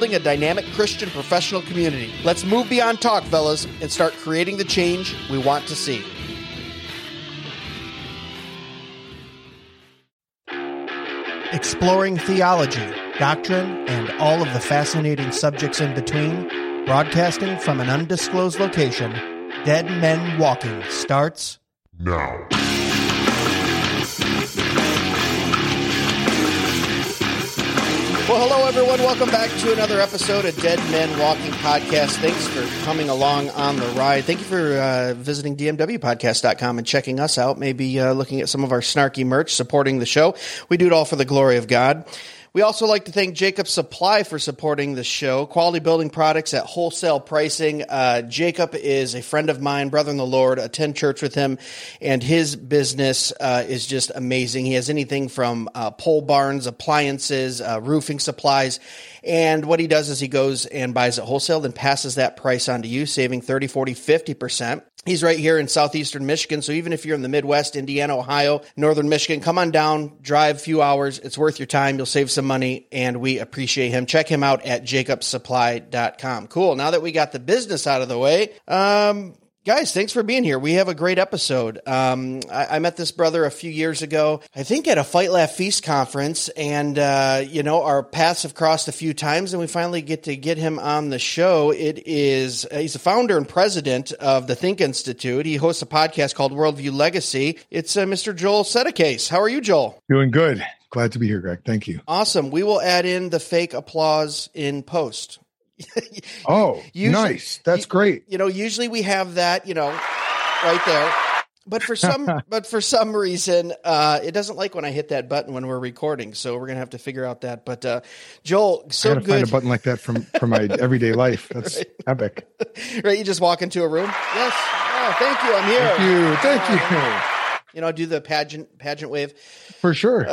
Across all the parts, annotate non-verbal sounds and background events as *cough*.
building a dynamic Christian professional community. Let's move beyond talk, fellas, and start creating the change we want to see. Exploring theology, doctrine, and all of the fascinating subjects in between, broadcasting from an undisclosed location, Dead Men Walking starts now. Well, hello, everyone. Welcome back to another episode of Dead Men Walking Podcast. Thanks for coming along on the ride. Thank you for uh, visiting DMWpodcast.com and checking us out. Maybe uh, looking at some of our snarky merch, supporting the show. We do it all for the glory of God. We also like to thank Jacob Supply for supporting the show. Quality building products at wholesale pricing. Uh, Jacob is a friend of mine, brother in the Lord. Attend church with him, and his business uh, is just amazing. He has anything from uh, pole barns, appliances, uh, roofing supplies. And what he does is he goes and buys it wholesale, then passes that price on to you, saving 30, 40, 50%. He's right here in southeastern Michigan. So even if you're in the Midwest, Indiana, Ohio, northern Michigan, come on down, drive a few hours. It's worth your time. You'll save some some money, and we appreciate him. Check him out at jacobsupply.com. Cool. Now that we got the business out of the way, um, Guys, thanks for being here. We have a great episode. Um, I, I, met this brother a few years ago, I think at a Fight Laugh Feast conference, and uh, you know our paths have crossed a few times, and we finally get to get him on the show. It is uh, he's the founder and president of the Think Institute. He hosts a podcast called Worldview Legacy. It's uh, Mr. Joel Settecase. How are you, Joel? Doing good. Glad to be here, Greg. Thank you. Awesome. We will add in the fake applause in post. *laughs* oh, usually, nice. That's great. You know, usually we have that, you know, right there. But for some, *laughs* but for some reason, uh, it doesn't like when I hit that button when we're recording. So we're gonna have to figure out that. But uh, Joel, so I gotta good. Find a button like that from from my *laughs* everyday life. That's right. epic. right, you just walk into a room. Yes. Oh, thank you. I'm here. Thank you. Thank you. You know, do the pageant pageant wave. For sure.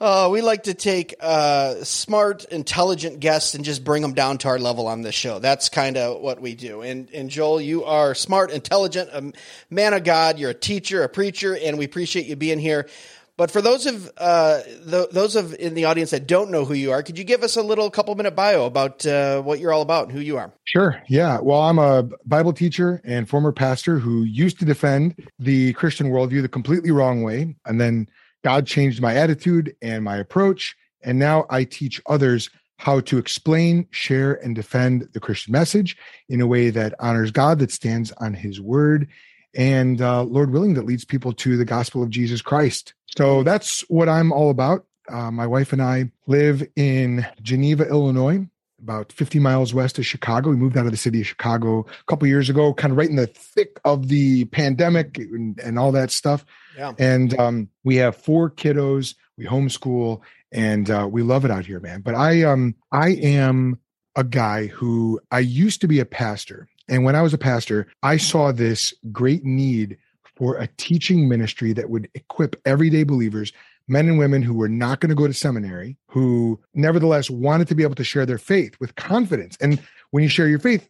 Uh, we like to take uh, smart, intelligent guests and just bring them down to our level on this show. That's kind of what we do. And, and Joel, you are smart, intelligent, a man of God. You're a teacher, a preacher, and we appreciate you being here. But for those of uh, those of in the audience that don't know who you are, could you give us a little couple minute bio about uh, what you're all about and who you are? Sure. Yeah. Well, I'm a Bible teacher and former pastor who used to defend the Christian worldview the completely wrong way, and then God changed my attitude and my approach. And now I teach others how to explain, share, and defend the Christian message in a way that honors God, that stands on his word, and uh, Lord willing, that leads people to the gospel of Jesus Christ. So that's what I'm all about. Uh, my wife and I live in Geneva, Illinois, about 50 miles west of Chicago. We moved out of the city of Chicago a couple years ago, kind of right in the thick of the pandemic and, and all that stuff. Yeah. And um, we have four kiddos. We homeschool, and uh, we love it out here, man. But I um I am a guy who I used to be a pastor, and when I was a pastor, I saw this great need for a teaching ministry that would equip everyday believers men and women who were not going to go to seminary, who nevertheless wanted to be able to share their faith with confidence. And when you share your faith,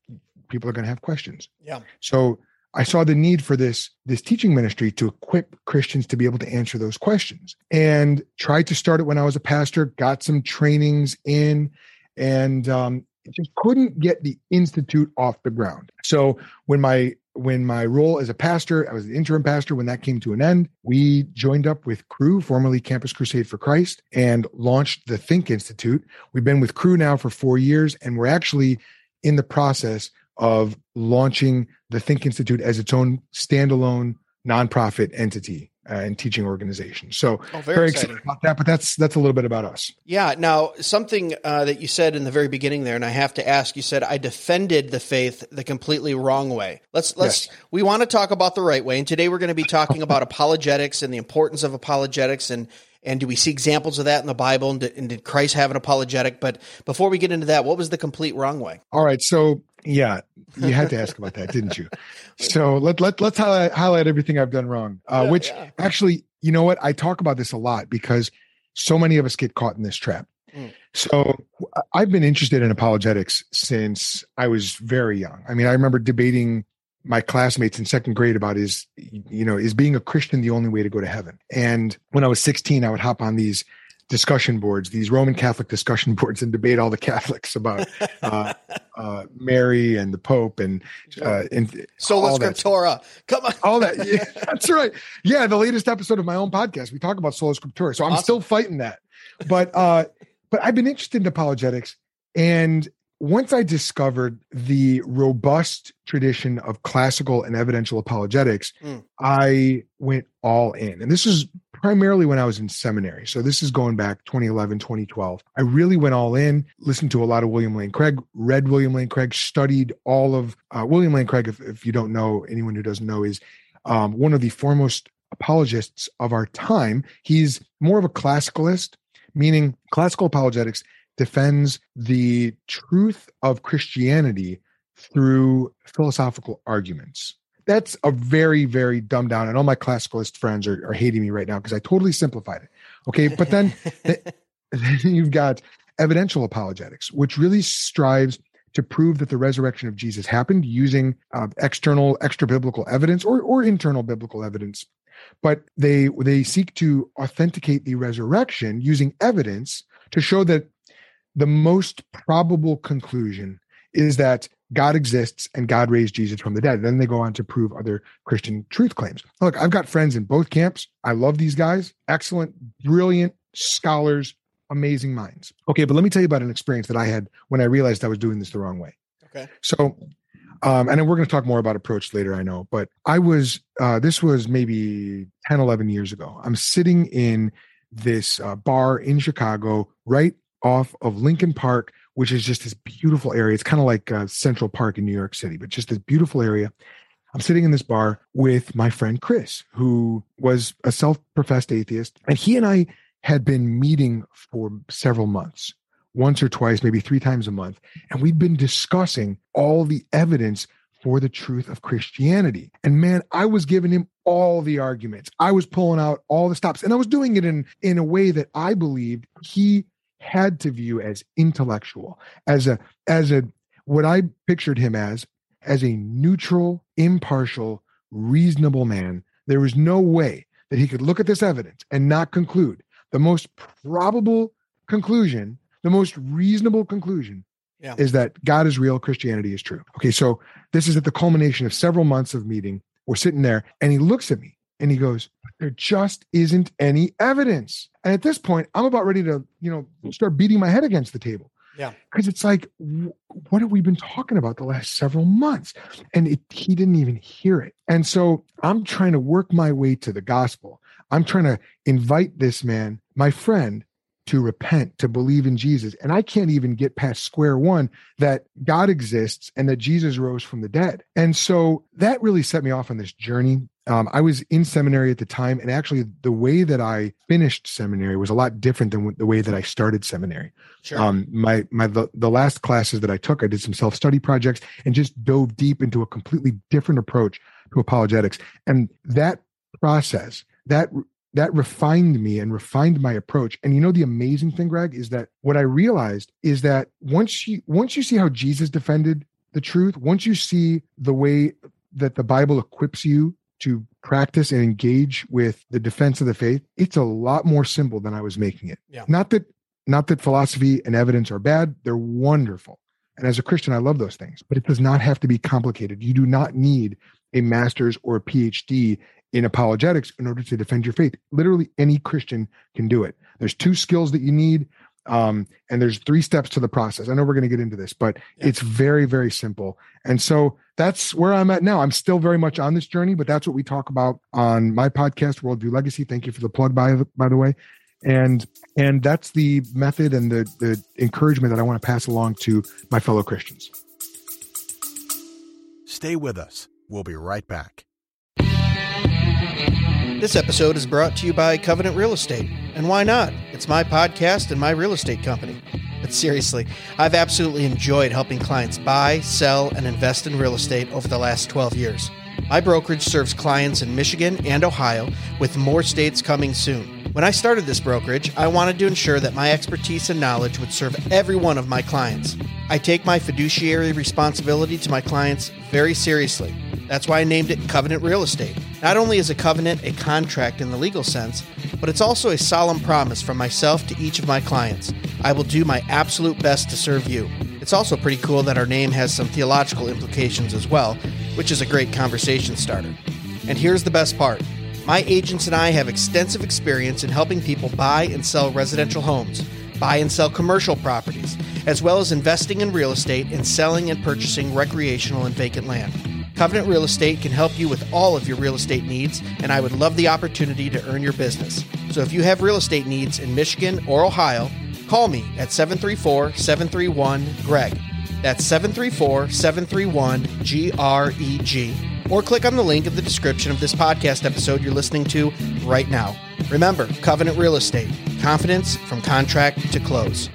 people are going to have questions. Yeah. So I saw the need for this this teaching ministry to equip Christians to be able to answer those questions and tried to start it when I was a pastor, got some trainings in and um, just couldn't get the institute off the ground. So when my when my role as a pastor, I was the interim pastor when that came to an end, we joined up with Cru, formerly Campus Crusade for Christ, and launched the Think Institute. We've been with Cru now for 4 years and we're actually in the process of launching the Think Institute as its own standalone nonprofit entity and teaching organization. So oh, very, very excited about that. But that's that's a little bit about us. Yeah. Now something uh, that you said in the very beginning there, and I have to ask. You said I defended the faith the completely wrong way. Let's let's yes. we want to talk about the right way, and today we're going to be talking about *laughs* apologetics and the importance of apologetics and and do we see examples of that in the Bible? And did, and did, Christ have an apologetic? But before we get into that, what was the complete wrong way? All right. So yeah, you had to ask about that, didn't you? So let let let's highlight, highlight everything I've done wrong. Uh, yeah, which yeah. actually, you know what? I talk about this a lot because so many of us get caught in this trap. Mm. So I've been interested in apologetics since I was very young. I mean, I remember debating my classmates in second grade about is you know is being a christian the only way to go to heaven and when i was 16 i would hop on these discussion boards these roman catholic discussion *laughs* boards and debate all the catholics about uh, *laughs* uh, mary and the pope and uh, and sola scriptura come on. All that yeah, *laughs* that's right. Yeah the latest episode of my own podcast. We talk about sola scriptura so i'm awesome. still fighting that. But uh but i've been interested in apologetics and once I discovered the robust tradition of classical and evidential apologetics, mm. I went all in. And this is primarily when I was in seminary. So this is going back 2011, 2012. I really went all in, listened to a lot of William Lane Craig, read William Lane Craig, studied all of uh, William Lane Craig. If, if, you don't know, anyone who doesn't know, is um, one of the foremost apologists of our time. He's more of a classicalist, meaning classical apologetics defends the truth of Christianity through philosophical arguments. That's a very, very dumbed down, and all my classicalist friends are, are hating me right now because I totally simplified it. Okay, but then, *laughs* then you've got evidential apologetics, which really strives to prove that the resurrection of Jesus happened using uh, external, extra biblical evidence or, or internal biblical evidence but they they seek to authenticate the resurrection using evidence to show that the most probable conclusion is that God exists and God raised Jesus from the dead. Then they go on to prove other Christian truth claims. Look, I've got friends in both camps. I love these guys. Excellent, brilliant scholars, amazing minds. Okay, but let me tell you about an experience that I had when I realized I was doing this the wrong way. Okay. So, um, and we're going to talk more about approach later, I know, but I was, uh, this was maybe 10, 11 years ago. I'm sitting in this uh, bar in Chicago, right off of Lincoln Park, which is just this beautiful area. It's kind of like uh, Central Park in New York City, but just this beautiful area. I'm sitting in this bar with my friend Chris, who was a self professed atheist, and he and I had been meeting for several months, once or twice, maybe three times a month. And we'd been discussing all the evidence for the truth of Christianity. And man, I was giving him all the arguments. I was pulling out all the stops. And I was doing it in, in a way that I believed he had to view as intellectual, as a as a what I pictured him as, as a neutral, impartial, reasonable man. There was no way that he could look at this evidence and not conclude the most probable conclusion, the most reasonable conclusion Yeah. is that God is real, Christianity is true. Okay, so this is at the culmination of several months of meeting. We're sitting there, and he looks at me and he goes, There just isn't any evidence. And at this point, I'm about ready to, you know, hmm. start beating my head against the table. Yeah. Because it's like, wh- what have we been talking about the last several months? And it, he didn't even hear it. And so I'm trying to work my way to the gospel. I'm trying to invite this man, my friend, to repent, to believe in Jesus. And I can't even get past square one that God exists and that Jesus rose from the dead. And so that really set me off on this journey. Um, I was in seminary at the time, and actually, the way that I finished seminary was a lot different than the way that I started seminary. Sure. Um, my my the, the last classes that I took, I did some self study projects and just dove deep into a completely different approach to apologetics. And that process, that that refined me and refined my approach. And you know the amazing thing, Greg, is that what I realized is that once you once you see how Jesus defended the truth, once you see the way that the Bible equips you to practice and engage with the defense of the faith, it's a lot more simple than I was making it. Yeah. Not that not that philosophy and evidence are bad, they're wonderful. And as a Christian, I love those things, but it does not have to be complicated. You do not need a master's or a PhD in apologetics in order to defend your faith. Literally any Christian can do it. There's two skills that you need. Um, and there's three steps to the process. I know we're going to get into this, but Yeah. it's very, very simple. And so that's where I'm at now. I'm still very much on this journey, but that's what we talk about on my podcast, Worldview Legacy. Thank you for the plug, by the, by the way. And and that's the method and the the encouragement that I want to pass along to my fellow Christians. Stay with us. We'll be right back. This episode is brought to you by Covenant Real Estate. And why not? It's my podcast and my real estate company. But seriously, I've absolutely enjoyed helping clients buy, sell, and invest in real estate over the last 12 years. My brokerage serves clients in Michigan and Ohio, with more states coming soon. When I started this brokerage, I wanted to ensure that my expertise and knowledge would serve every one of my clients. I take my fiduciary responsibility to my clients very seriously. That's why I named it Covenant Real Estate. Not only is a covenant a contract in the legal sense, but it's also a solemn promise from myself to each of my clients. I will do my absolute best to serve you. It's also pretty cool that our name has some theological implications as well, which is a great conversation starter. And here's the best part my agents and I have extensive experience in helping people buy and sell residential homes, buy and sell commercial properties, as well as investing in real estate and selling and purchasing recreational and vacant land. Covenant Real Estate can help you with all of your real estate needs, and I would love the opportunity to earn your business. So if you have real estate needs in Michigan or Ohio, call me at 734 731 GREG. That's 734 731 GREG. Or click on the link in the description of this podcast episode you're listening to right now. Remember, Covenant Real Estate confidence from contract to close.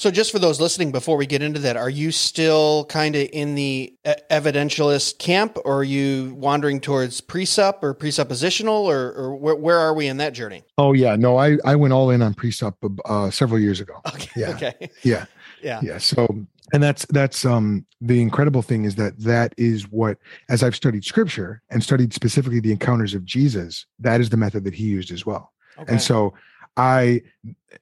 So, just for those listening, before we get into that, are you still kind of in the e- evidentialist camp, or are you wandering towards presup or presuppositional, or, or where, where are we in that journey? Oh yeah, no, I I went all in on presup uh, several years ago. Okay. Yeah. Okay. Yeah, *laughs* Yeah. yeah. So, and that's that's um the incredible thing is that that is what as I've studied scripture and studied specifically the encounters of Jesus, that is the method that he used as well. Okay. And so I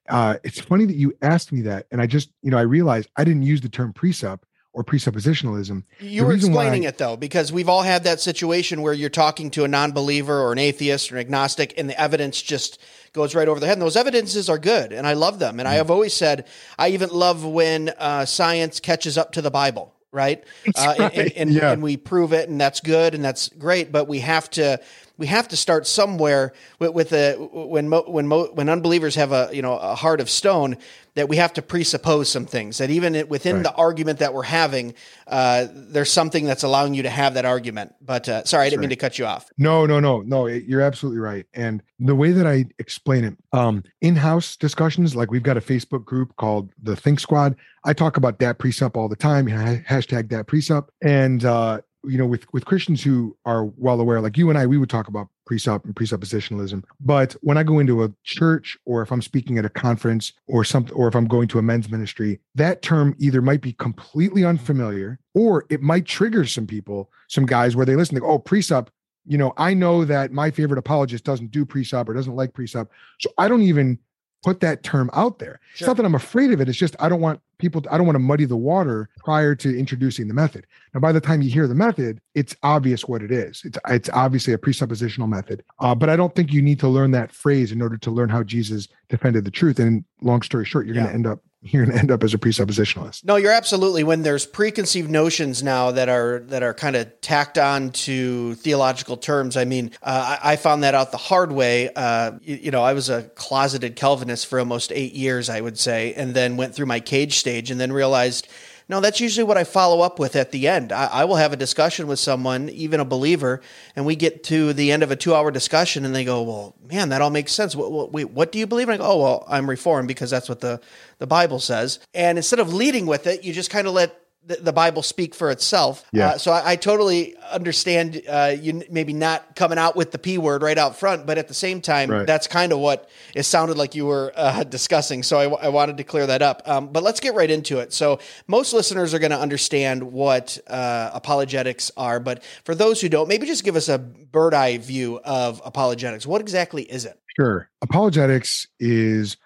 uh it's funny that you asked me that and I just, you know, I realized I didn't use the term presup or presuppositionalism. You The were explaining it though, because we've all had that situation where you're talking to a non-believer or an atheist or an agnostic, and the evidence just goes right over their head. And those evidences are good, and I love them. And Mm. I have always said, I even love when uh, science catches up to the Bible, right? Uh, and- and, and, yeah. and we prove it, and that's good, and that's great. But we have to. We have to start somewhere with, with a when mo, when mo, when unbelievers have a you know a heart of stone that we have to presuppose some things that even within Right. the argument that we're having, uh, there's something that's allowing you to have that argument. But uh, sorry, I didn't mean to cut you off. No, no, no, no. it- You're absolutely right. And the way that I explain it, um, in-house discussions, like we've got a Facebook group called the Think Squad. I talk about that presup all the time. Hashtag that presup. And uh, you know, with with Christians who are well aware, like you and I, we would talk about presup and presuppositionalism. But when I go into a church or if I'm speaking at a conference or something, or if I'm going to a men's ministry, that term either might be completely unfamiliar or it might trigger some people, some guys where they listen, they go, oh, presup you know, I know that my favorite apologist doesn't do presup or doesn't like presup. So I don't even put that term out there. It's not that I'm afraid of it. It's just I don't want people, to, I don't want to muddy the water prior to introducing the method. Now, by the time you hear the method, it's obvious what it is. It's it's obviously a presuppositional method. Uh, but I don't think you need to learn that phrase in order to learn how Jesus defended the truth. And long story short, you're going to end up you're going to end up as a presuppositionalist. No, you're absolutely. When there's preconceived notions now that are that are kind of tacked on to theological terms, I mean, uh, I, I found that out the hard way. Uh, you, you know, I was a closeted Calvinist for almost eight years, I would say, and then went through my cage stage, and then realized. No, that's usually what I follow up with at the end. I, I will have a discussion with someone, even a believer, and we get to the end of a two-hour discussion, and they go, "Well, man, that all makes sense. What, what, wait, what do you believe?" I go, "Oh, well, I'm reformed because that's what the the Bible says." And instead of leading with it, you just kind of let the, the Bible speak for itself. Yeah. Uh, so I, I totally understand uh, you maybe not coming out with the p word right out front, but at the same time, Right. that's kind of what it sounded like you were uh, *laughs* discussing. So I, w- I wanted to clear that up. Um, but let's get right into it. So most listeners are going to understand what uh, apologetics are, but for those who don't, maybe just give us a bird eye view of apologetics. What exactly is it? Sure. Apologetics is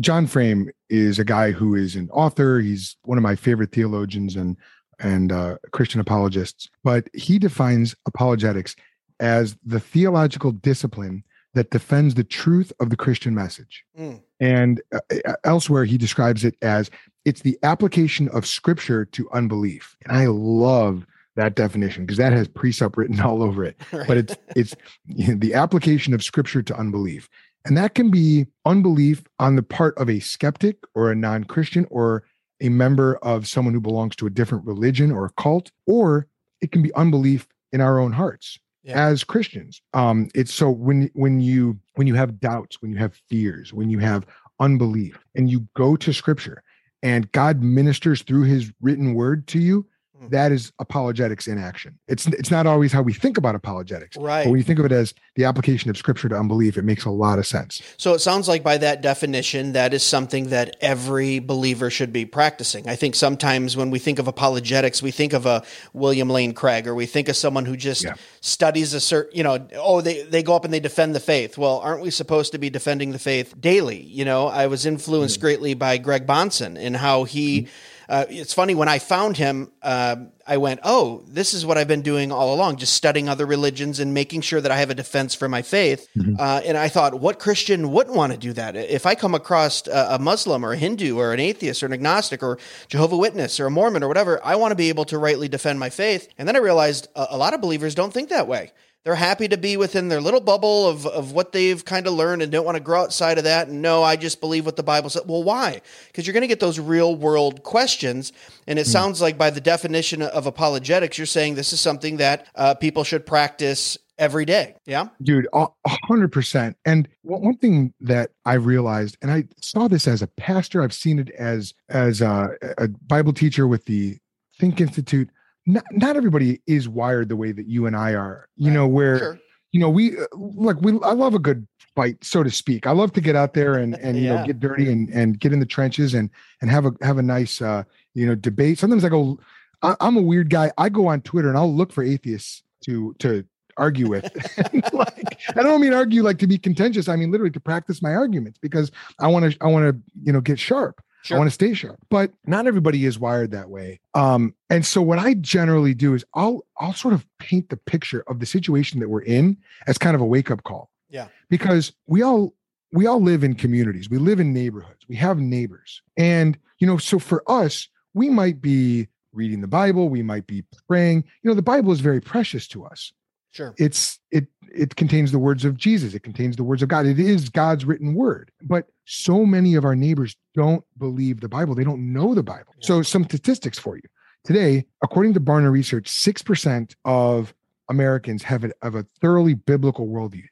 John Frame is a guy who is an author. He's one of my favorite theologians and and uh, Christian apologists. But he defines apologetics as the theological discipline that defends the truth of the Christian message. Mm. And uh, elsewhere, he describes it as it's the application of Scripture to unbelief. And I love that definition because that has presup written *laughs* all over it but it's it's you *laughs* know, the application of scripture to unbelief and that can be unbelief on the part of a skeptic or a non-christian or a member of someone who belongs to a different religion or a cult or it can be unbelief in our own hearts Yeah. as christians um it's so when when you when you have doubts when you have fears when you have unbelief and you go to scripture and god ministers through his written word to you. That is apologetics in action it's it's not always how we think about apologetics Right. but when you think of it as the application of scripture to unbelief, it makes a lot of sense. So it sounds like by that definition, that is something that every believer should be practicing. I think sometimes when we think of apologetics, we think of a William Lane Craig, or we think of someone who just Yeah. studies a certain, you know, oh, they, they go up and they defend the faith. Well, aren't we supposed to be defending the faith daily? You know, I was influenced Mm. greatly by Greg Bonson and how he, uh, it's funny when I found him, uh, I went, oh, this is what I've been doing all along, just studying other religions and making sure that I have a defense for my faith. Uh, and I thought, what Christian wouldn't want to do that? If I come across a, a Muslim or a Hindu or an atheist or an agnostic or Jehovah Witness or a Mormon or whatever, I want to be able to rightly defend my faith. And then I realized a, a lot of believers don't think that way. They're happy to be within their little bubble of, of what they've kind of learned and don't want to grow outside of that. And no, I just believe what the Bible says. Well, why? Because you're going to get those real world questions. And it sounds like by the definition of apologetics, you're saying this is something that uh, people should practice every day. Yeah. dude a a hundred percent and one one thing that i realized and i saw this as a pastor i've seen it as as a, a bible teacher with the think institute not, not everybody is wired the way that you and i are you Right. know where Sure. you know we uh, like we i love a good fight so to speak i love to get out there and *laughs* and you Yeah. know get dirty and and get in the trenches and and have a have a nice uh you know debate sometimes i go I, i'm a weird guy i go on twitter and i'll look for atheists to to argue with *laughs* *laughs* like i don't mean argue like to be contentious i mean literally to practice my arguments because i want to i want to you know get sharp Sure. I want to stay sharp, but not everybody is wired that way. Um, and so what I generally do is I'll I'll sort of paint the picture of the situation that we're in as kind of a wake up call. Yeah. Because we all we all live in communities. We live in neighborhoods. We have neighbors. And you know, so for us, we might be reading the Bible, we might be praying. You know, the Bible is very precious to us Sure. it's it it contains the words of jesus. It contains the words of god. It is god's written word. But so many of our neighbors don't believe the bible. They don't know the bible. Yeah. so some statistics for you. Today according to barna research 6% of americans have a, have a thoroughly biblical worldview.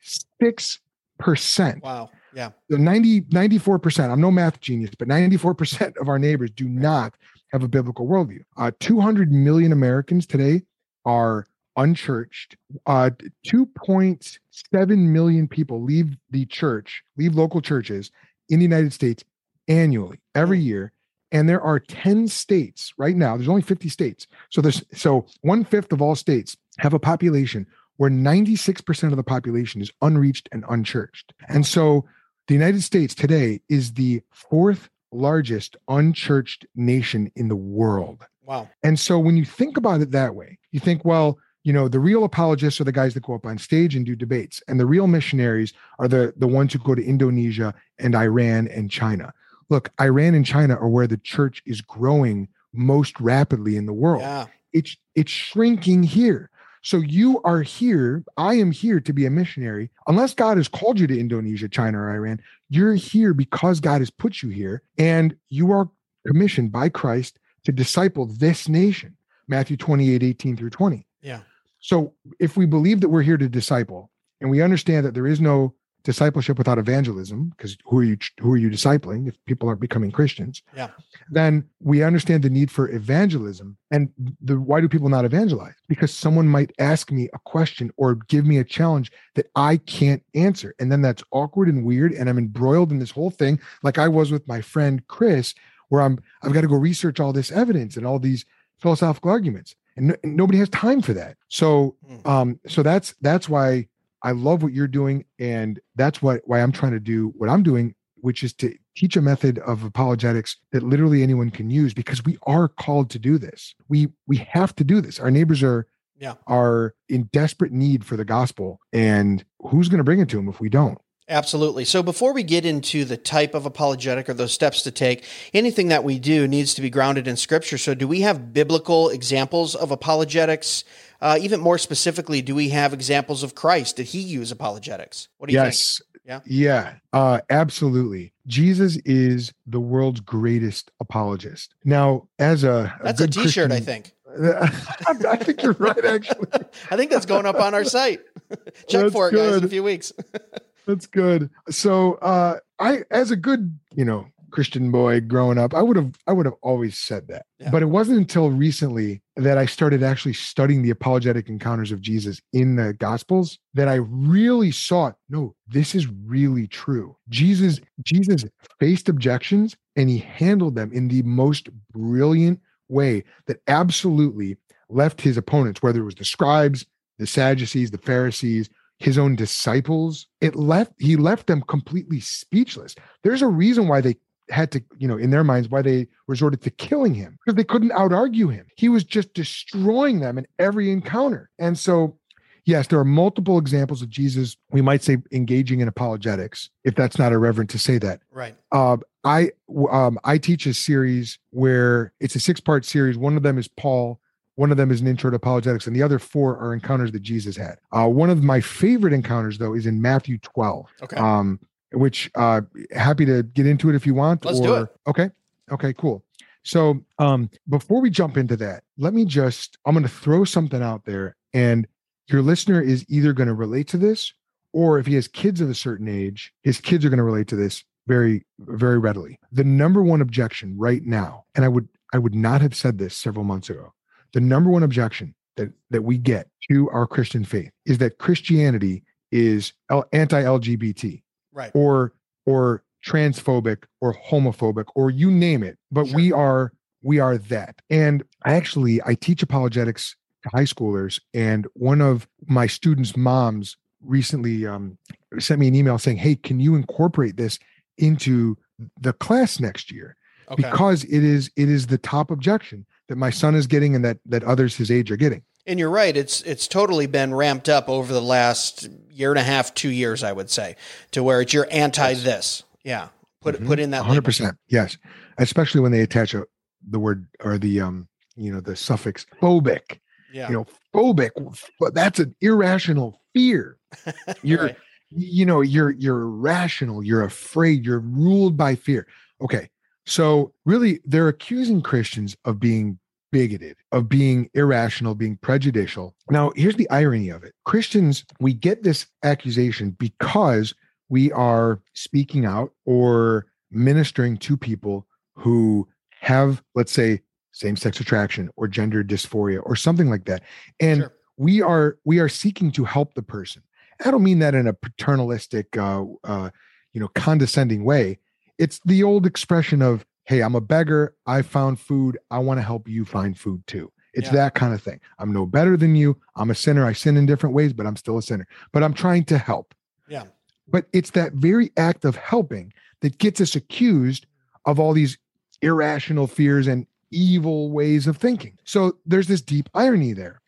6% Wow. Yeah. the 90 94% i'm no math genius but 94% of our neighbors do not have a biblical worldview. Uh, 200 million americans today are unchurched. Uh 2.7 million people leave the church leave local churches in the united states annually every year. And there are 10 states right now there's only 50 states. So there's so one fifth of all states have a population where 96% of the population is unreached and unchurched. And so the united states today is the fourth largest unchurched nation in the world. Wow. and so when you think about it that way, you think, well, you know, the real apologists are the guys that go up on stage and do debates, and the real missionaries are the the ones who go to Indonesia and Iran and China. Look, Iran and China are where the church is growing most rapidly in the world. Yeah. It's it's shrinking here. So you are here. I am here to be a missionary. Unless God has called you to Indonesia, China, or Iran, you're here because God has put you here, and you are commissioned by Christ to disciple this nation. Matthew 28, 18 through 20. Yeah. So if we believe that we're here to disciple and we understand that there is no discipleship without evangelism, because who are you who are you discipling if people aren't becoming Christians? Yeah. Then we understand the need for evangelism. And the why do people not evangelize? Because someone might ask me a question or give me a challenge that I can't answer. And then that's awkward and weird. And I'm embroiled in this whole thing, like I was with my friend Chris, where I'm I've got to go research all this evidence and all these philosophical arguments and, and nobody has time for that so Mm. um so that's that's why i love what you're doing and that's what why i'm trying to do what i'm doing which is to teach a method of apologetics that literally anyone can use because we are called to do this we we have to do this our neighbors are Yeah. are in desperate need for the gospel and who's going to bring it to them if we don't Absolutely. So before we get into the type of apologetic or those steps to take, anything that we do needs to be grounded in scripture. So do we have biblical examples of apologetics? Uh, even more specifically, do we have examples of Christ? Did he use apologetics? What do you think? yes Yeah. yeah uh absolutely jesus is the world's greatest apologist now as a, That's a good t-shirt, I think. *laughs* I think you're right actually *laughs* I think that's going up on our site. *laughs* Check That's for it, guys, in a few weeks. That's good. So uh i as a good you know christian boy growing up i would have i would have always said that. Yeah. but it wasn't until recently that i started actually studying the apologetic encounters of jesus in the gospels that i really saw no this is really true. Jesus jesus faced objections and he handled them in the most brilliant way that absolutely left his opponents whether it was the scribes the sadducees the pharisees his own disciples it left he left them completely speechless there's a reason why they had to you know in their minds why they resorted to killing him because they couldn't out argue him he was just destroying them in every encounter and so yes there are multiple examples of jesus we might say engaging in apologetics if that's not irreverent to say that Right. uh, I um, I teach a series where it's a six part series. One of them is Paul. One of them is an intro to apologetics, and the other four are encounters that Jesus had. Uh, one of my favorite encounters, though, is in Matthew 12, Okay. um, which uh, happy to get into it if you want. Let's do it. Okay. Okay. Cool. So um, before we jump into that, let me just I'm going to throw something out there, and your listener is either going to relate to this or if he has kids of a certain age, his kids are going to relate to this very, very readily. The number one objection right now, and I would I would not have said this several months ago. The number one objection that that we get to our Christian faith is that Christianity is anti-LGBT, right, or or transphobic or homophobic or you name it. But sure. we are we are that. And actually, I teach apologetics to high schoolers, and one of my students' moms recently um, sent me an email saying, "Hey, can you incorporate this into the class next year?" Okay. Because it is it is the top objection that my son is getting and that that others his age are getting. And you're right; it's it's totally been ramped up over the last year and a half, two years, I would say, to where it's you're anti yes. this. Yeah, put mm-hmm. put in that 100. percent Yes, especially when they attach a, the word or the um you know the suffix phobic. Yeah. You know, phobic. But that's an irrational fear. *laughs* You're, right. you know, you're you're irrational. You're afraid. You're ruled by fear. Okay, so really, they're accusing Christians of being bigoted, of being irrational, being prejudicial. Now, here's the irony of it Christians, we get this accusation because we are speaking out or ministering to people who have, let's say, same sex attraction or gender dysphoria or something like that. And sure. we are we are seeking to help the person. I don't mean that in a paternalistic uh, uh, you know, condescending way. It's the old expression of, hey, I'm a beggar. I found food. I want to help you find food too. It's yeah. that kind of thing. I'm no better than you. I'm a sinner. I sin in different ways, but I'm still a sinner. But I'm trying to help. Yeah. But it's that very act of helping that gets us accused of all these irrational fears and evil ways of thinking. So there's this deep irony there.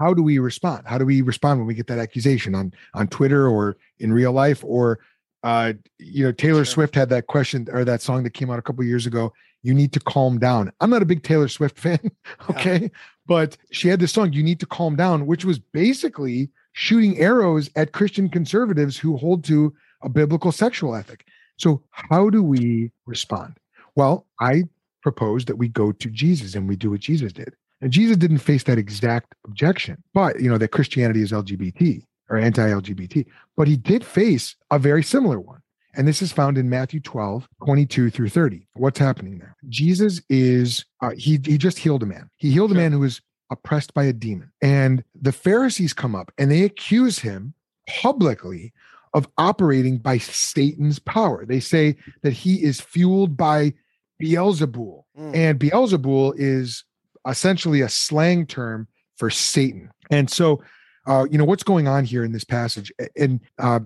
How do we respond? How do we respond when we get that accusation on on Twitter or in real life or uh you know Taylor sure. Swift had that question or that song that came out a couple years ago you need to calm down. I'm not a big Taylor Swift *laughs* fan, okay? Yeah. But she had this song you need to calm down which was basically shooting arrows at Christian conservatives who hold to a biblical sexual ethic. So how do we respond? Well, I propose that we go to Jesus and we do what Jesus did. And Jesus didn't face that exact objection, but you know, that Christianity is LGBT or anti-LGBT, but he did face a very similar one. And this is found in Matthew 12, 22 through 30. What's happening there? Jesus is, uh, he, he just healed a man. He healed sure. a man who was oppressed by a demon. And the Pharisees come up and they accuse him publicly of operating by Satan's power. They say that he is fueled by Beelzebul. Mm. And Beelzebul is essentially a slang term for Satan. And so, uh, you know, what's going on here in this passage? And uh,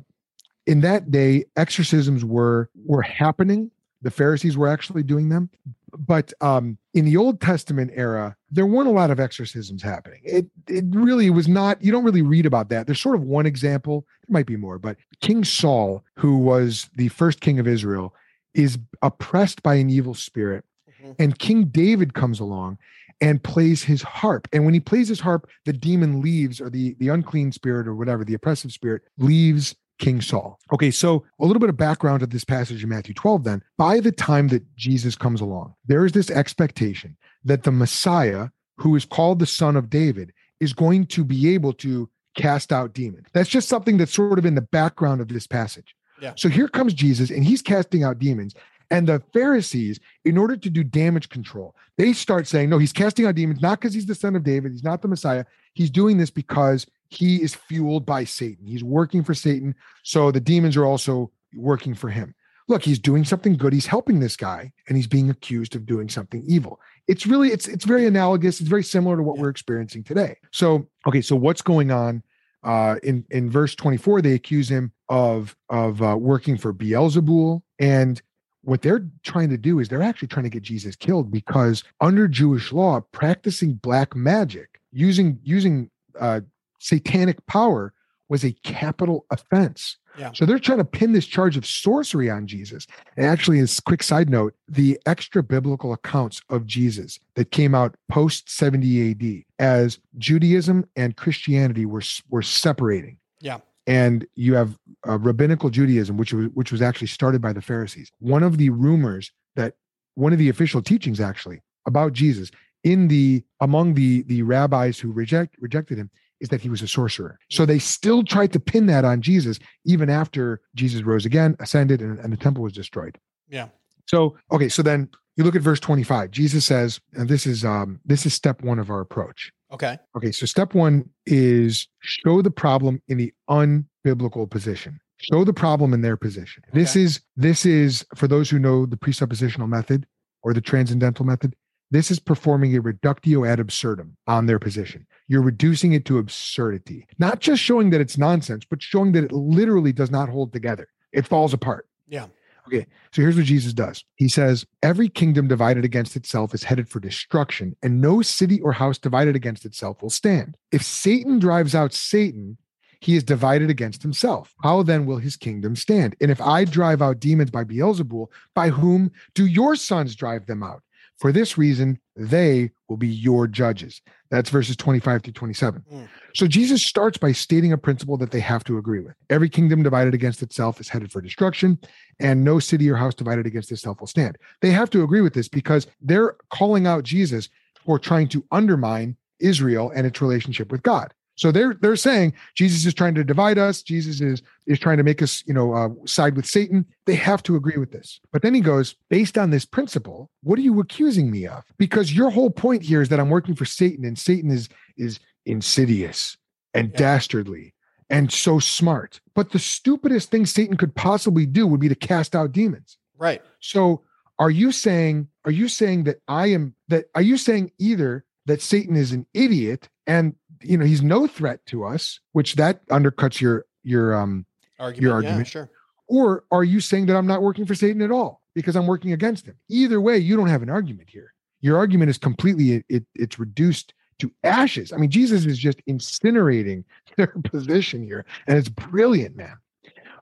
in that day, exorcisms were were happening. The Pharisees were actually doing them. But um, in the Old Testament era, there weren't a lot of exorcisms happening. It it really was not. You don't really read about that. There's sort of one example. There might be more, but King Saul, who was the first king of Israel, is oppressed by an evil spirit. Mm-hmm. And King David comes along and plays his harp. And when he plays his harp, the demon leaves, or the, the unclean spirit, or whatever, the oppressive spirit leaves King Saul. Okay, so a little bit of background of this passage in Matthew 12 then. By the time that Jesus comes along, there is this expectation that the Messiah, who is called the Son of David, is going to be able to cast out demons. That's just something that's sort of in the background of this passage. Yeah. So here comes Jesus and he's casting out demons. And the Pharisees, in order to do damage control, they start saying, no, he's casting out demons, not because he's the son of David, he's not the Messiah. He's doing this because he is fueled by Satan. He's working for Satan. So the demons are also working for him. Look, he's doing something good. He's helping this guy, and he's being accused of doing something evil. It's really, it's it's very analogous. It's very similar to what we're experiencing today. So, okay, so what's going on uh, in in verse 24 they accuse him of of uh, working for beelzebul and what they're trying to do is they're actually trying to get jesus killed because under jewish law practicing black magic using using uh, satanic power was a capital offense yeah. So they're trying to pin this charge of sorcery on Jesus. And actually, as quick side note, the extra biblical accounts of Jesus that came out post 70 AD as Judaism and Christianity were were separating. Yeah. And you have uh, rabbinical Judaism, which was which was actually started by the Pharisees. One of the rumors that one of the official teachings actually about Jesus in the among the the rabbis who reject rejected him is that he was a sorcerer. So they still tried to pin that on Jesus even after Jesus rose again, ascended, and, and the temple was destroyed. Yeah. So okay, so then you look at verse 25. Jesus says, and this is um this is step one of our approach. Okay. Okay, so step one is show the problem in the unbiblical position. Show the problem in their position. This is this is for those who know the presuppositional method or the transcendental method. This is performing a reductio ad absurdum on their position. You're reducing it to absurdity, not just showing that it's nonsense, but showing that it literally does not hold together. It falls apart. Yeah. Okay. So here's what Jesus does. He says, Every kingdom divided against itself is headed for destruction, and no city or house divided against itself will stand. If Satan drives out Satan, he is divided against himself. How then will his kingdom stand? And if I drive out demons by Beelzebul, by whom do your sons drive them out? For this reason, they will be your judges. That's verses 25 to 27. Mm. So Jesus starts by stating a principle that they have to agree with. Every kingdom divided against itself is headed for destruction, and no city or house divided against itself will stand. They have to agree with this because they're calling out Jesus for trying to undermine Israel and its relationship with God. So they're they're saying Jesus is trying to divide us. Jesus is is trying to make us, you know, uh, side with Satan. They have to agree with this. But then he goes, based on this principle, what are you accusing me of? Because your whole point here is that I'm working for Satan, and Satan is is insidious and Yeah. dastardly and so smart. But the stupidest thing Satan could possibly do would be to cast out demons. Right. So are you saying are you saying that I am that are you saying either that Satan is an idiot and you know he's no threat to us, which that undercuts your your um Argument. Your Yeah, argument. sure. or are you saying that I'm not working for Satan at all because I'm working against him? Either way, you don't have an argument here. Your argument is completely it, it's reduced to ashes. I mean, Jesus is just incinerating *laughs* their position here, and it's brilliant, man.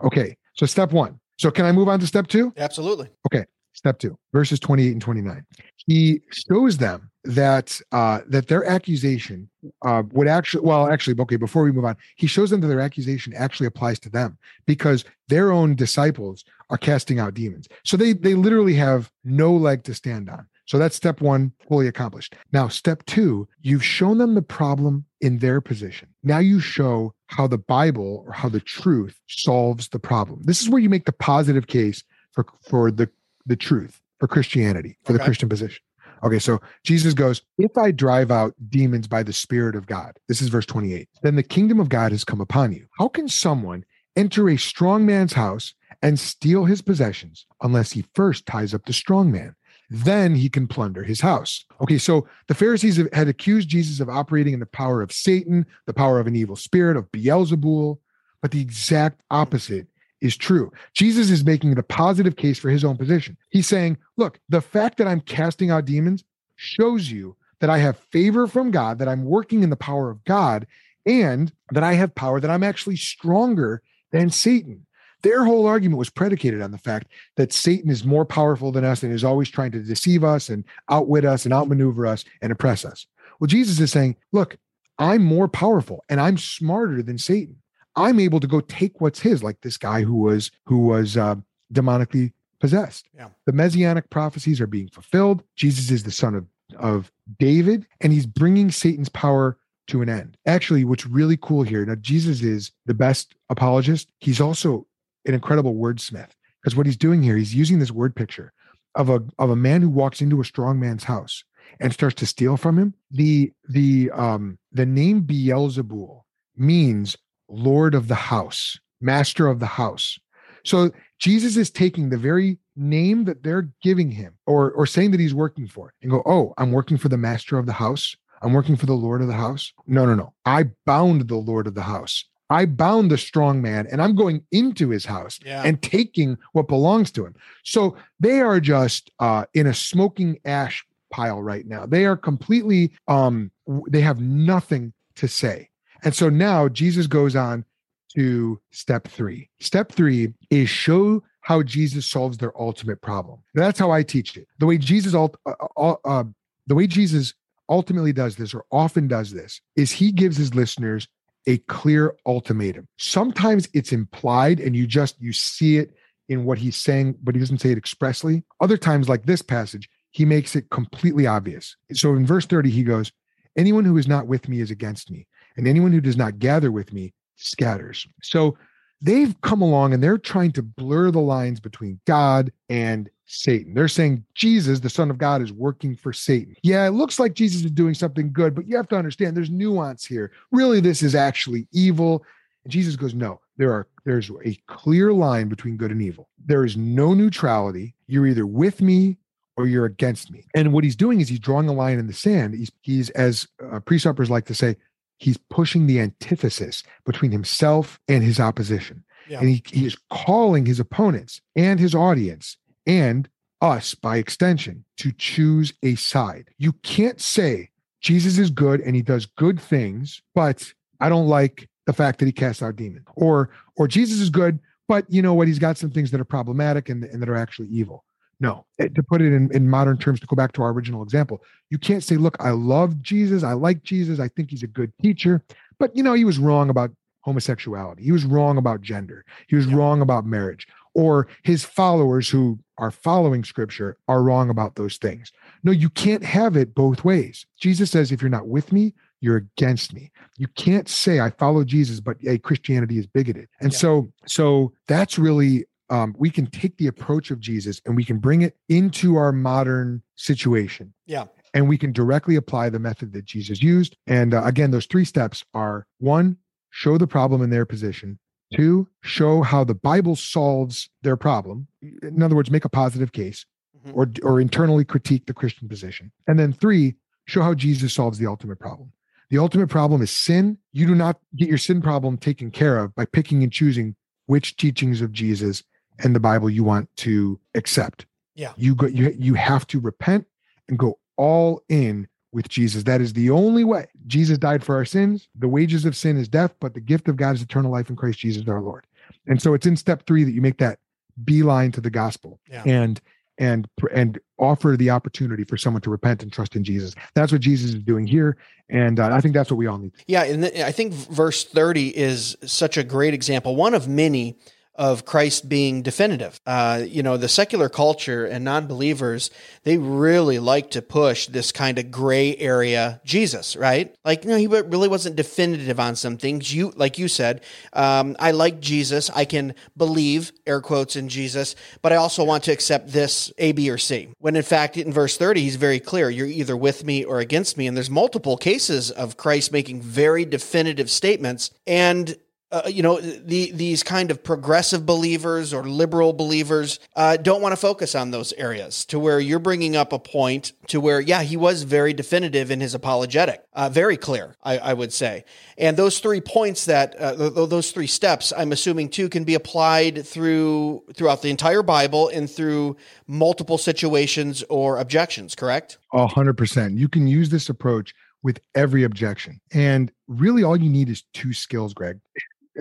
Okay, so step one. So can I move on to step two? Absolutely. Okay, step two, verses 28 and 29. He shows them that uh that their accusation uh would actually well actually okay before we move on he shows them that their accusation actually applies to them because their own disciples are casting out demons. So they they literally have no leg to stand on. So that's step one fully accomplished. Now step two you've shown them the problem in their position. Now you show how the bible or how the truth solves the problem. This is where you make the positive case for for the the truth for christianity for the christian position Okay, so Jesus goes, If I drive out demons by the Spirit of God, this is verse 28, then the kingdom of God has come upon you. How can someone enter a strong man's house and steal his possessions unless he first ties up the strong man? Then he can plunder his house. Okay, so the Pharisees had accused Jesus of operating in the power of Satan, the power of an evil spirit, of Beelzebul, but the exact opposite is true. Jesus is making the positive case for his own position. He's saying, look, the fact that I'm casting out demons shows you that I have favor from God, that I'm working in the power of God, and that I have power, that I'm actually stronger than Satan. Their whole argument was predicated on the fact that Satan is more powerful than us and is always trying to deceive us and outwit us and outmaneuver us and oppress us. Well, Jesus is saying, look, I'm more powerful and I'm smarter than Satan. I'm able to go take what's his, like this guy who was who was uh, demonically possessed. Yeah. The messianic prophecies are being fulfilled. Jesus is the son of of David, and he's bringing Satan's power to an end. Actually, what's really cool here now, Jesus is the best apologist. He's also an incredible wordsmith because what he's doing here, he's using this word picture of a of a man who walks into a strong man's house and starts to steal from him. The the um the name Beelzebul means Lord of the house, master of the house. So Jesus is taking the very name that they're giving him or or saying that he's working for and go, "Oh, I'm working for the master of the house. I'm working for the lord of the house." No, no, no. I bound the lord of the house. I bound the strong man and I'm going into his house Yeah. and taking what belongs to him. So they are just uh in a smoking ash pile right now. They are completely um they have nothing to say. And so now Jesus goes on to step three. Step three is show how Jesus solves their ultimate problem. That's how I teach it. The way Jesus, uh, uh, uh, the way Jesus ultimately does this, or often does this, is he gives his listeners a clear ultimatum. Sometimes it's implied, and you just you see it in what he's saying, but he doesn't say it expressly. Other times, like this passage, he makes it completely obvious. So in verse 30, he goes, Anyone who is not with me is against me, and anyone who does not gather with me scatters. So they've come along and they're trying to blur the lines between God and Satan. They're saying Jesus, the Son of God, is working for Satan. Yeah, it looks like Jesus is doing something good, but you have to understand there's nuance here. Really, this is actually evil. And Jesus goes, No, there are there's a clear line between good and evil. There is no neutrality. You're either with me or you're against me. And what he's doing is he's drawing a line in the sand. He's he's as uh, presuppers like to say, he's pushing the antithesis between himself and his opposition. Yeah. And he, he is calling his opponents and his audience and us by extension to choose a side. You can't say Jesus is good and he does good things, but I don't like the fact that he casts out demons. Or or Jesus is good, but you know what? He's got some things that are problematic and, and that are actually evil. No, eh, to put it in, in modern terms, to go back to our original example, you can't say, look, I love Jesus. I like Jesus. I think he's a good teacher. But, you know, he was wrong about homosexuality. He was wrong about gender. He was yeah. wrong about marriage. Or his followers who are following scripture are wrong about those things. No, you can't have it both ways. Jesus says, if you're not with me, you're against me. You can't say I follow Jesus, but hey, Christianity is bigoted. And yeah. so, so that's really um, we can take the approach of Jesus and we can bring it into our modern situation. Yeah. And we can directly apply the method that Jesus used. And uh, again, those three steps are one, show the problem in their position. Two, show how the Bible solves their problem. In other words, make a positive case mm-hmm. or, or internally critique the Christian position. And then three, show how Jesus solves the ultimate problem. The ultimate problem is sin. You do not get your sin problem taken care of by picking and choosing which teachings of Jesus and the Bible you want to accept. Yeah. You go you you have to repent and go all in with Jesus. That is the only way. Jesus died for our sins. The wages of sin is death, but the gift of God is eternal life in Christ Jesus our Lord. And so it's in step 3 that you make that beeline to the gospel. Yeah. And and and offer the opportunity for someone to repent and trust in Jesus. That's what Jesus is doing here, and uh, I think that's what we all need. Yeah, and I think verse thirty is such a great example, one of many of Christ being definitive. Uh, you know, the secular culture and non believers, they really like to push this kind of gray area Jesus, right? Like, you know, he really wasn't definitive on some things. You, like you said, um, I like Jesus. I can believe, air quotes, in Jesus, but I also want to accept this A, B, or C. When in fact, in verse 30, he's very clear you're either with me or against me. And there's multiple cases of Christ making very definitive statements. And uh, you know, the, these kind of progressive believers or liberal believers uh, don't want to focus on those areas to where you're bringing up a point to where, yeah, he was very definitive in his apologetic, uh, very clear, I, I, would say. And those three points that, uh, those three steps, I'm assuming too, can be applied through throughout the entire Bible and through multiple situations or objections, correct? A hundred percent. You can use this approach with every objection. And really all you need is two skills, Greg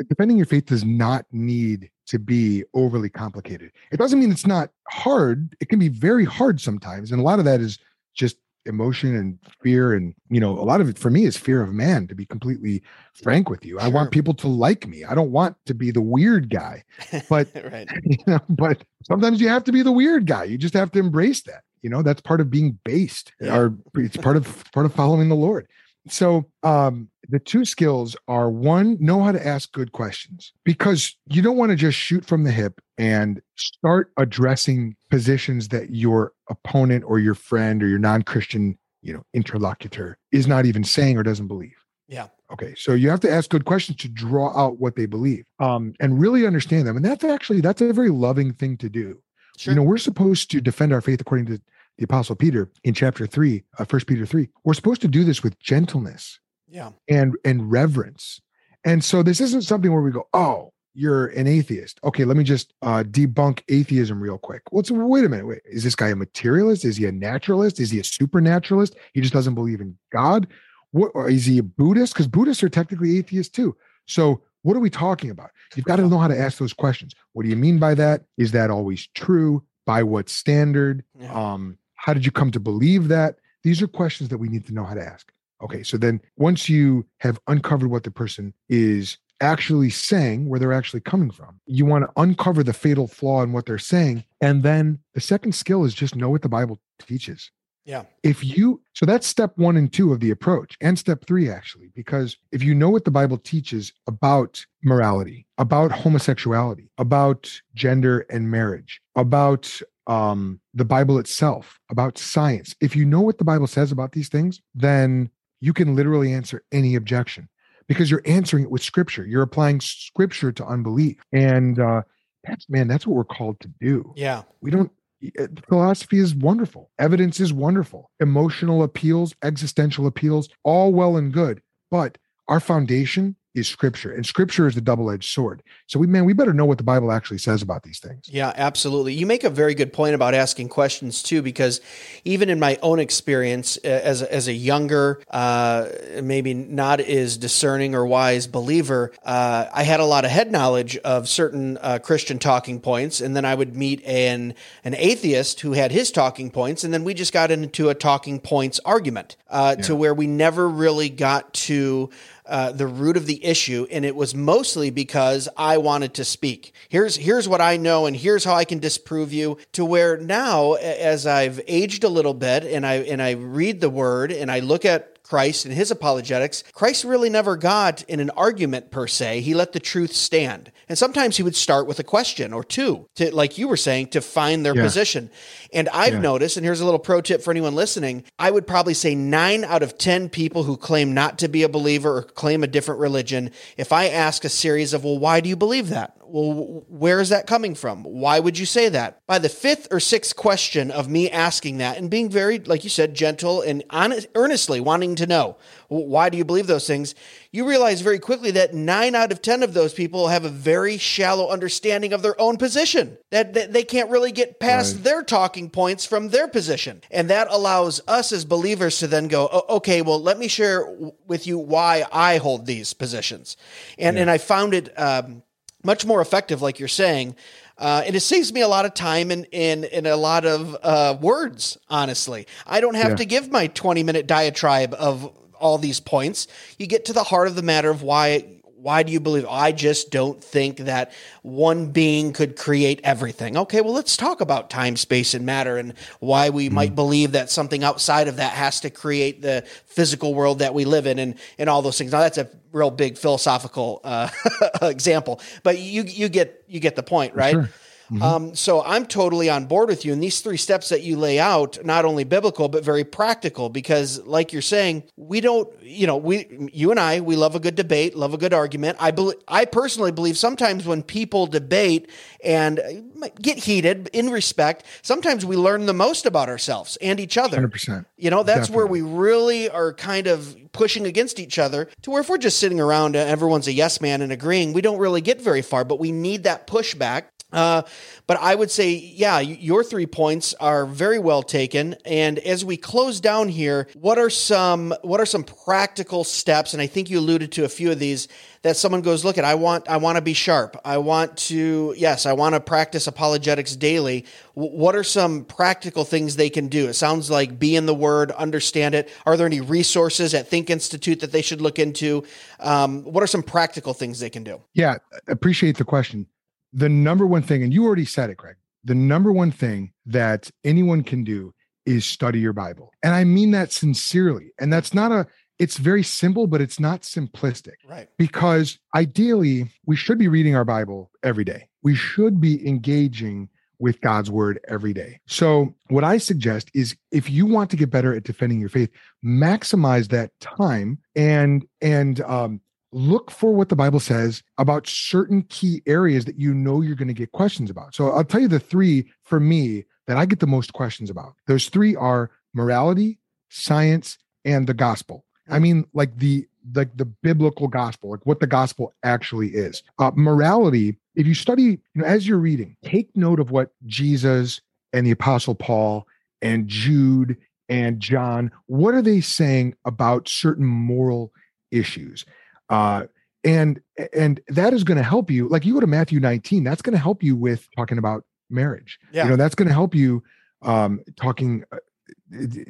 defending your faith does not need to be overly complicated. It doesn't mean it's not hard. It can be very hard sometimes. And a lot of that is just emotion and fear. And, you know, a lot of it for me is fear of man, to be completely frank with you. Sure. I want people to like me. I don't want to be the weird guy. But, *laughs* right. *laughs* you know, but sometimes you have to be the weird guy. You just have to embrace that. You know, that's part of being based yeah. or it's part of part of following the Lord. So um, the two skills are one, know how to ask good questions because you don't want to just shoot from the hip and start addressing positions that your opponent or your friend or your non-Christian, you know, interlocutor is not even saying or doesn't believe. Yeah. Okay. So you have to ask good questions to draw out what they believe um, and really understand them. And that's actually that's a very loving thing to do. Sure. You know, we're supposed to defend our faith according to the apostle peter in chapter 3 uh, first peter 3 we're supposed to do this with gentleness yeah. and and reverence. And so this isn't something where we go oh you're an atheist. Okay let me just uh, debunk atheism real quick. Well so wait a minute wait is this guy a materialist? Is he a naturalist? Is he a supernaturalist? He just doesn't believe in god? What is he a buddhist? Because buddhists are technically atheists too. So what are we talking about? You've got to know how to ask those questions. What do you mean by that? Is that always true? By what standard? Yeah. um how did you come to believe that? These are questions that we need to know how to ask. Okay, so then once you have uncovered what the person is actually saying, where they're actually coming from, you want to uncover the fatal flaw in what they're saying. And then the second skill is just know what the Bible teaches. Yeah. If you, so that's step one and two of the approach, and step three, actually, because if you know what the Bible teaches about morality, about homosexuality, about gender and marriage, about um, the Bible itself, about science, if you know what the Bible says about these things, then you can literally answer any objection because you're answering it with scripture. You're applying scripture to unbelief. And uh, that's, man, that's what we're called to do. Yeah. We don't, uh, philosophy is wonderful. Evidence is wonderful. Emotional appeals, existential appeals, all well and good. But our foundation is scripture and scripture is the double-edged sword. So we man we better know what the bible actually says about these things. Yeah absolutely. You make a very good point about asking questions too because even in my own experience as, as a younger uh, maybe not as discerning or wise believer uh, i had a lot of head knowledge of certain uh, christian talking points and then i would meet an an atheist who had his talking points and then we just got into a talking points argument uh, yeah. to where we never really got to uh, the root of the issue, and it was mostly because I wanted to speak. Here's here's what I know, and here's how I can disprove you. To where now, as I've aged a little bit, and I and I read the Word, and I look at Christ and his apologetics, Christ really never got in an argument per se. He let the truth stand. And sometimes he would start with a question or two to, like you were saying, to find their yeah. position. And I've yeah. noticed, and here's a little pro tip for anyone listening, I would probably say nine out of 10 people who claim not to be a believer or claim a different religion, if I ask a series of, well, why do you believe that? Well, where is that coming from? Why would you say that? By the fifth or sixth question of me asking that and being very, like you said, gentle and honest, earnestly wanting to know, why do you believe those things? You realize very quickly that nine out of 10 of those people have a very shallow understanding of their own position, that, that they can't really get past right. their talking points from their position. And that allows us as believers to then go, okay, well, let me share with you why I hold these positions. And, yeah. and I found it, um, much more effective, like you're saying. Uh, and it saves me a lot of time and in, in, in, a lot of uh, words, honestly. I don't have yeah. to give my 20 minute diatribe of all these points. You get to the heart of the matter of why why do you believe? I just don't think that one being could create everything. Okay, well, let's talk about time, space, and matter and why we mm-hmm. might believe that something outside of that has to create the physical world that we live in and, and all those things. Now, that's a real big philosophical uh, *laughs* example, but you, you, get, you get the point, right? Sure. Mm-hmm. Um, so I'm totally on board with you. And these three steps that you lay out, not only biblical, but very practical, because like you're saying, we don't, you know, we, you and I, we love a good debate, love a good argument. I believe, I personally believe sometimes when people debate and get heated in respect, sometimes we learn the most about ourselves and each other. 100%. You know, that's Definitely. where we really are kind of pushing against each other to where if we're just sitting around and everyone's a yes man and agreeing, we don't really get very far, but we need that pushback uh, but I would say, yeah, your three points are very well taken. And as we close down here, what are some what are some practical steps? And I think you alluded to a few of these that someone goes, look at, I want I want to be sharp. I want to, yes, I want to practice apologetics daily. W- what are some practical things they can do? It sounds like be in the Word, understand it. Are there any resources at Think Institute that they should look into? Um, what are some practical things they can do? Yeah, appreciate the question the number one thing, and you already said it, Craig, the number one thing that anyone can do is study your Bible. And I mean that sincerely. And that's not a, it's very simple, but it's not simplistic. Right. Because ideally, we should be reading our Bible every day. We should be engaging with God's word every day. So, what I suggest is if you want to get better at defending your faith, maximize that time and and um, look for what the Bible says about certain key areas that you know you're going to get questions about. So I'll tell you the three for me that I get the most questions about. Those three are morality, science, and the gospel. I mm. mean, like the like the biblical gospel, like what the gospel actually is. Uh, morality, if you study, you know, as you're reading, take note of what Jesus and the apostle Paul and Jude and John, what are they saying about certain moral issues? Uh, and and that is going to help you. Like you go to Matthew 19, that's going to help you with talking about marriage. Yeah. You know, that's going to help you um, talking, uh,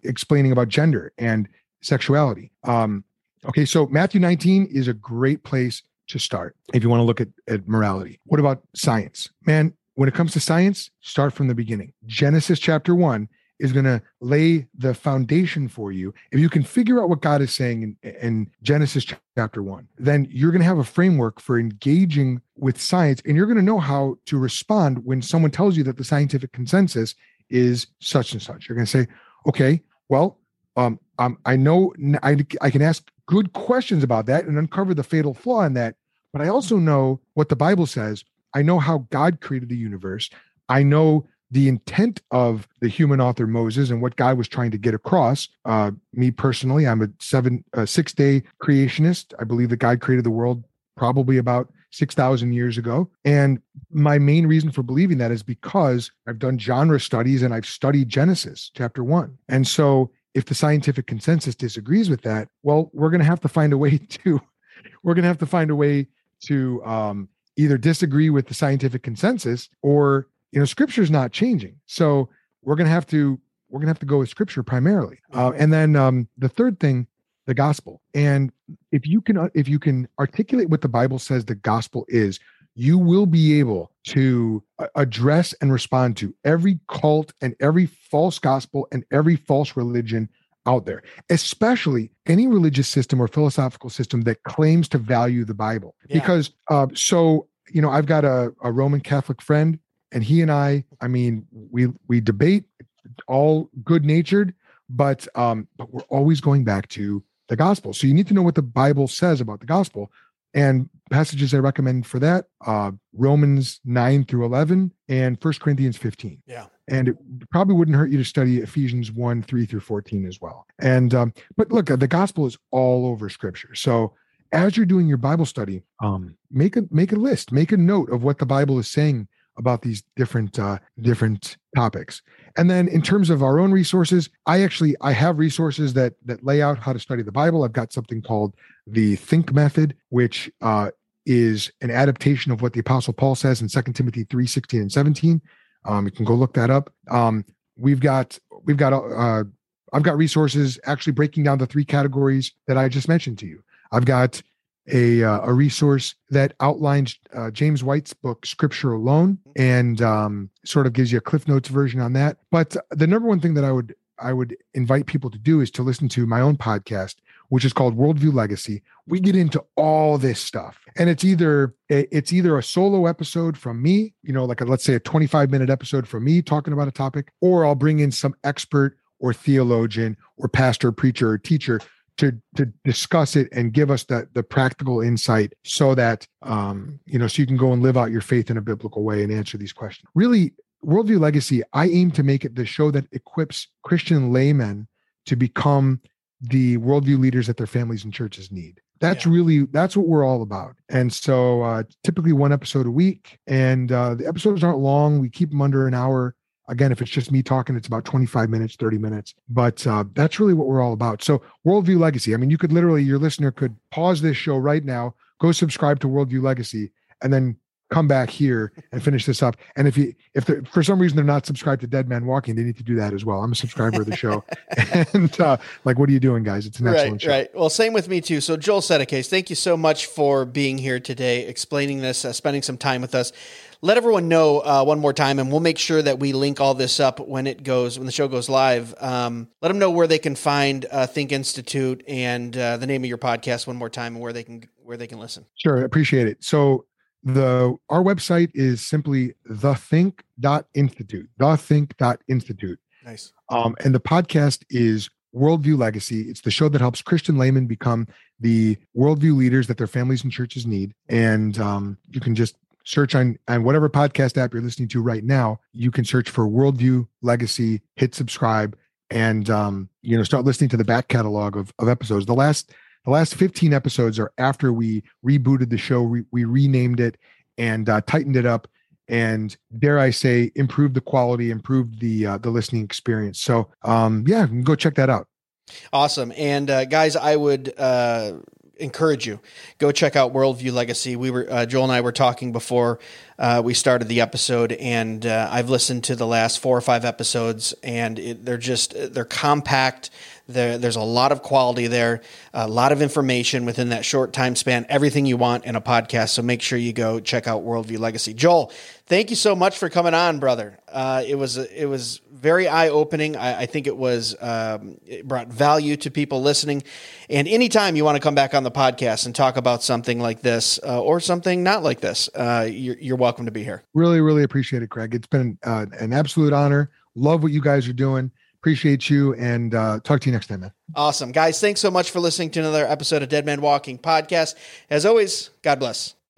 explaining about gender and sexuality. Um, okay, so Matthew 19 is a great place to start if you want to look at, at morality. What about science? Man, when it comes to science, start from the beginning. Genesis chapter one is going to lay the foundation for you. If you can figure out what God is saying in, in Genesis chapter one, then you're going to have a framework for engaging with science and you're going to know how to respond when someone tells you that the scientific consensus is such and such. You're going to say, okay, well, um, um, I know I, I can ask good questions about that and uncover the fatal flaw in that. But I also know what the Bible says. I know how God created the universe. I know the intent of the human author Moses and what God was trying to get across. Uh, me personally, I'm a seven, uh, six day creationist. I believe that God created the world probably about 6,000 years ago. And my main reason for believing that is because I've done genre studies and I've studied Genesis chapter one. And so if the scientific consensus disagrees with that, well, we're going to have to find a way *laughs* to, we're going to have to find a way to um, either disagree with the scientific consensus or you know scripture is not changing so we're going to have to we're going to have to go with scripture primarily uh, and then um, the third thing the gospel and if you can uh, if you can articulate what the bible says the gospel is you will be able to uh, address and respond to every cult and every false gospel and every false religion out there, especially any religious system or philosophical system that claims to value the Bible. Yeah. Because, uh, so, you know, I've got a, a Roman Catholic friend and he and I, I mean, we we debate, all good natured, but um, but we're always going back to the gospel. So you need to know what the Bible says about the gospel. And passages I recommend for that, uh, Romans 9 through 11 and First Corinthians 15. Yeah. And it probably wouldn't hurt you to study Ephesians 1, 3 through 14 as well. And, um, but look, the gospel is all over scripture. So as you're doing your Bible study, um, make a, make a list, make a note of what the Bible is saying about these different uh, different topics. And then in terms of our own resources, I actually I have resources that that lay out how to study the Bible. I've got something called the Think Method, which uh, is an adaptation of what the Apostle Paul says in 2 Timothy 3, 16 and 17. Um, you can go look that up. Um, we've got we've got uh, I've got resources actually breaking down the three categories that I just mentioned to you. I've got a, uh, a resource that outlines uh, James White's book, Scripture Alone, and um, sort of gives you a Cliff Notes version on that. But the number one thing that I would I would invite people to do is to listen to my own podcast, which is called Worldview Legacy. We get into all this stuff, and it's either it's either a solo episode from me, you know, like a, let's say a 25 minute episode from me talking about a topic, or I'll bring in some expert or theologian or pastor, preacher, or teacher to to discuss it and give us the the practical insight so that um you know so you can go and live out your faith in a biblical way and answer these questions. Really worldview legacy i aim to make it the show that equips christian laymen to become the worldview leaders that their families and churches need. That's yeah. really that's what we're all about. And so uh typically one episode a week and uh the episodes aren't long. We keep them under an hour Again, if it's just me talking, it's about 25 minutes, 30 minutes. But uh, that's really what we're all about. So, Worldview Legacy. I mean, you could literally, your listener could pause this show right now, go subscribe to Worldview Legacy, and then come back here and finish this up. And if you, if for some reason they're not subscribed to Dead Man Walking, they need to do that as well. I'm a subscriber of the show. *laughs* and uh, like, what are you doing, guys? It's an excellent right, show. Right. Well, same with me too. So, Joel Settecase, thank you so much for being here today, explaining this, uh, spending some time with us let everyone know uh, one more time, and we'll make sure that we link all this up when it goes when the show goes live. Um, let them know where they can find uh, Think Institute and uh, the name of your podcast one more time, and where they can where they can listen. Sure, appreciate it. So the our website is simply thethink.institute. Thethink.institute. Nice. Um, and the podcast is Worldview Legacy. It's the show that helps Christian laymen become the worldview leaders that their families and churches need. And um, you can just search on on whatever podcast app you're listening to right now. You can search for Worldview Legacy, hit subscribe, and um, you know start listening to the back catalog of, of episodes. The last the last 15 episodes are after we rebooted the show. We, we renamed it and uh, tightened it up, and dare I say, improved the quality, improved the uh, the listening experience. So um, yeah, go check that out. Awesome. And uh, guys, I would uh, encourage you go check out worldview legacy we were uh, joel and i were talking before uh, we started the episode and uh, i've listened to the last four or five episodes and it, they're just they're compact There, there's a lot of quality there, a lot of information within that short time span, everything you want in a podcast. So make sure you go check out Worldview Legacy. Joel, thank you so much for coming on, brother. Uh, it was it was very eye opening. I, I, think it was um, it brought value to people listening. And anytime you want to come back on the podcast and talk about something like this uh, or something not like this, uh, you're, you're, welcome to be here. Really, really appreciate it, Craig. It's been uh, an absolute honor. Love what you guys are doing. Appreciate you and uh, talk to you next time, man. Awesome. Guys, thanks so much for listening to another episode of Dead Man Walking Podcast. As always, God bless.